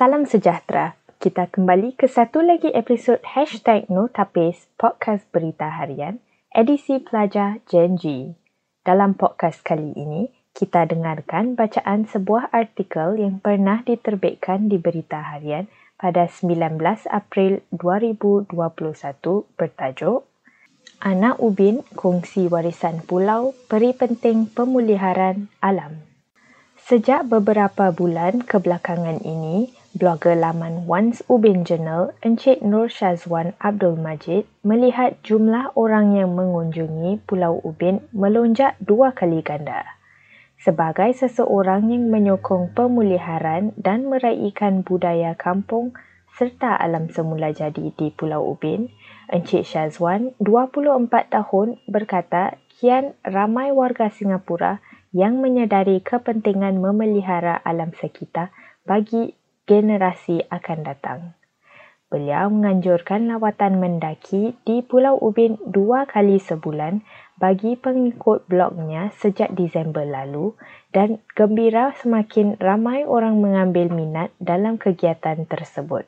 Salam sejahtera. Kita kembali ke satu lagi episod Hashtag Notapis Podcast Berita Harian edisi pelajar Gen G. Dalam podcast kali ini, kita dengarkan bacaan sebuah artikel yang pernah diterbitkan di Berita Harian pada 19 April 2021 bertajuk Anak Ubin Kongsi Warisan Pulau Peri Penting Pemulihan Alam. Sejak beberapa bulan kebelakangan ini, blogger laman Once Ubin Journal, Encik Nur Shazwan Abdul Majid melihat jumlah orang yang mengunjungi Pulau Ubin melonjak dua kali ganda. Sebagai seseorang yang menyokong pemuliharan dan meraihkan budaya kampung serta alam semula jadi di Pulau Ubin, Encik Shazwan, 24 tahun, berkata kian ramai warga Singapura yang menyedari kepentingan memelihara alam sekitar bagi generasi akan datang. Beliau menganjurkan lawatan mendaki di Pulau Ubin dua kali sebulan bagi pengikut blognya sejak Disember lalu dan gembira semakin ramai orang mengambil minat dalam kegiatan tersebut.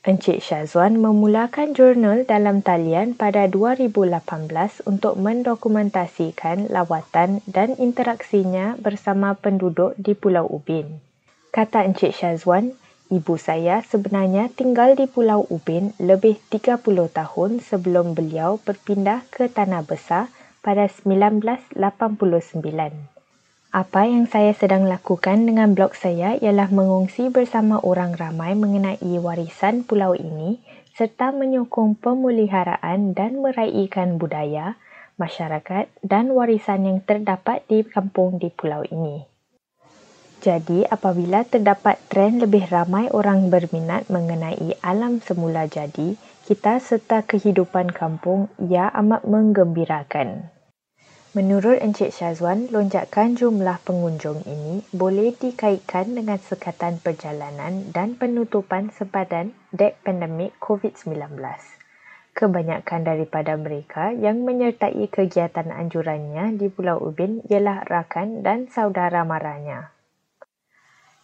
Encik Syazwan memulakan jurnal dalam talian pada 2018 untuk mendokumentasikan lawatan dan interaksinya bersama penduduk di Pulau Ubin. Kata Encik Syazwan, ibu saya sebenarnya tinggal di Pulau Ubin lebih 30 tahun sebelum beliau berpindah ke Tanah Besar pada 1989. Apa yang saya sedang lakukan dengan blog saya ialah mengongsi bersama orang ramai mengenai warisan pulau ini serta menyokong pemeliharaan dan meraihkan budaya, masyarakat dan warisan yang terdapat di kampung di pulau ini. Jadi, apabila terdapat trend lebih ramai orang berminat mengenai alam semula jadi, kita serta kehidupan kampung ia amat menggembirakan. Menurut Encik Syazwan, lonjakan jumlah pengunjung ini boleh dikaitkan dengan sekatan perjalanan dan penutupan sepadan dek pandemik COVID-19. Kebanyakan daripada mereka yang menyertai kegiatan anjurannya di Pulau Ubin ialah rakan dan saudara maranya.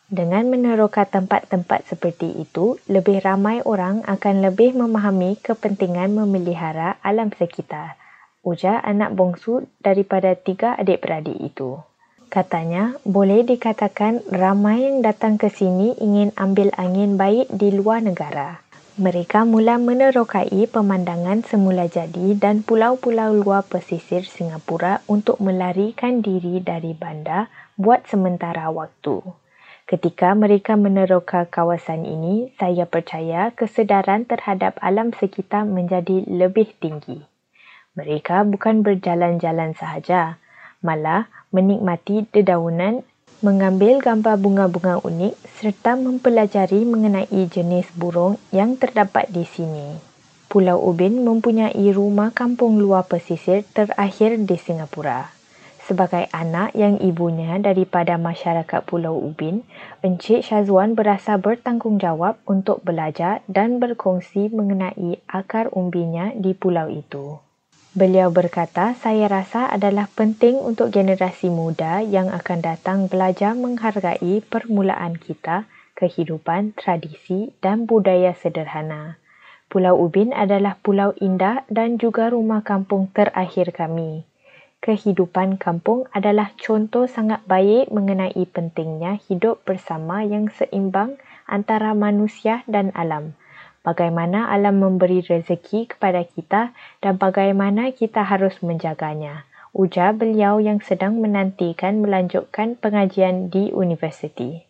Dengan meneroka tempat-tempat seperti itu, lebih ramai orang akan lebih memahami kepentingan memelihara alam sekitar – ujar anak bongsu daripada tiga adik-beradik itu. Katanya, boleh dikatakan ramai yang datang ke sini ingin ambil angin baik di luar negara. Mereka mula menerokai pemandangan semula jadi dan pulau-pulau luar pesisir Singapura untuk melarikan diri dari bandar buat sementara waktu. Ketika mereka meneroka kawasan ini, saya percaya kesedaran terhadap alam sekitar menjadi lebih tinggi. Mereka bukan berjalan-jalan sahaja, malah menikmati dedaunan, mengambil gambar bunga-bunga unik serta mempelajari mengenai jenis burung yang terdapat di sini. Pulau Ubin mempunyai rumah kampung luar pesisir terakhir di Singapura. Sebagai anak yang ibunya daripada masyarakat Pulau Ubin, Encik Syazwan berasa bertanggungjawab untuk belajar dan berkongsi mengenai akar umbinya di pulau itu. Beliau berkata, saya rasa adalah penting untuk generasi muda yang akan datang belajar menghargai permulaan kita, kehidupan, tradisi dan budaya sederhana. Pulau Ubin adalah pulau indah dan juga rumah kampung terakhir kami. Kehidupan kampung adalah contoh sangat baik mengenai pentingnya hidup bersama yang seimbang antara manusia dan alam bagaimana alam memberi rezeki kepada kita dan bagaimana kita harus menjaganya. Ujar beliau yang sedang menantikan melanjutkan pengajian di universiti.